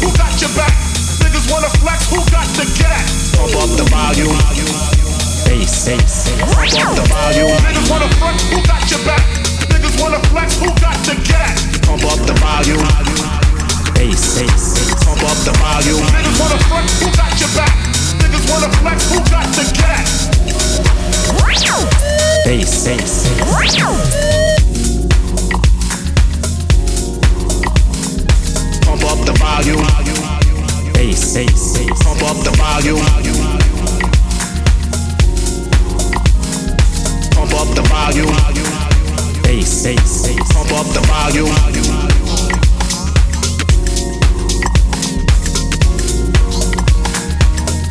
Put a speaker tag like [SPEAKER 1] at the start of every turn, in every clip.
[SPEAKER 1] who got your back? Niggas wanna flex, who got the gas?
[SPEAKER 2] Pump up the volume. Bass, bass, pump up the volume.
[SPEAKER 1] Niggas wanna front, who got your back? Niggas wanna flex, who got the gas?
[SPEAKER 2] Pump up the volume. Bass, bass, pump up the volume.
[SPEAKER 1] Niggas wanna front, who got your back? Niggas wanna flex, who got the gas?
[SPEAKER 2] Bass, bass. Pump volume. Bass, bass, pump up the volume. Pump up the volume. Bass, bass, pump up the volume.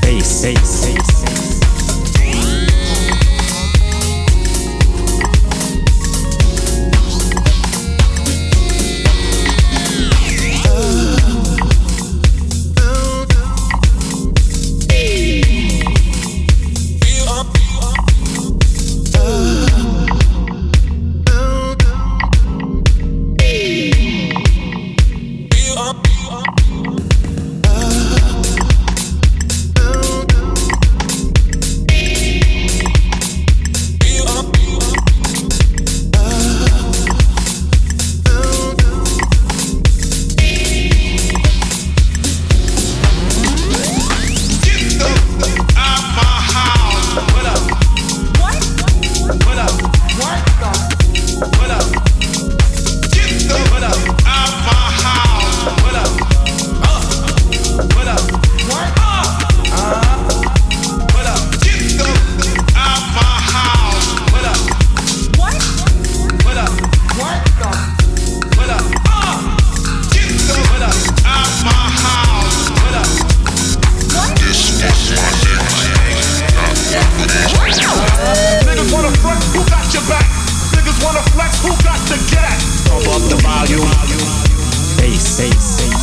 [SPEAKER 2] Bass, bass, bass.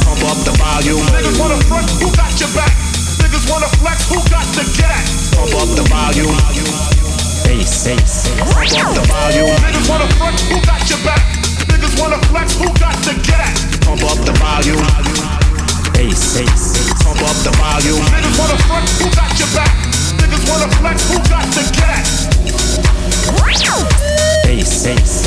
[SPEAKER 2] Pump up the volume.
[SPEAKER 1] Niggas wanna front, who got your back? Niggas wanna flex, who got the gas?
[SPEAKER 2] Pump up the volume. Bass, bass, pump up the volume.
[SPEAKER 1] Niggas wanna front, who got your back? Niggas wanna flex, who got the gas?
[SPEAKER 2] Pump up the volume. Bass, bass, pump up the volume.
[SPEAKER 1] Niggas wanna front, who got your back? Niggas wanna flex, who got the gas?
[SPEAKER 2] Bass, bass.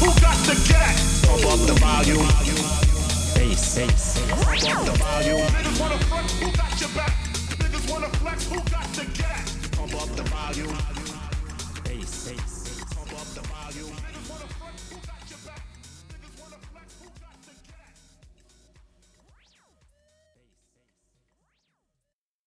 [SPEAKER 1] Who got the gas?
[SPEAKER 2] Pump up the volume. Hey, say, say. Pump up the volume.
[SPEAKER 1] Niggas wanna flex, who got your back? Niggas wanna flex, who got the gas?
[SPEAKER 2] Pump up the volume.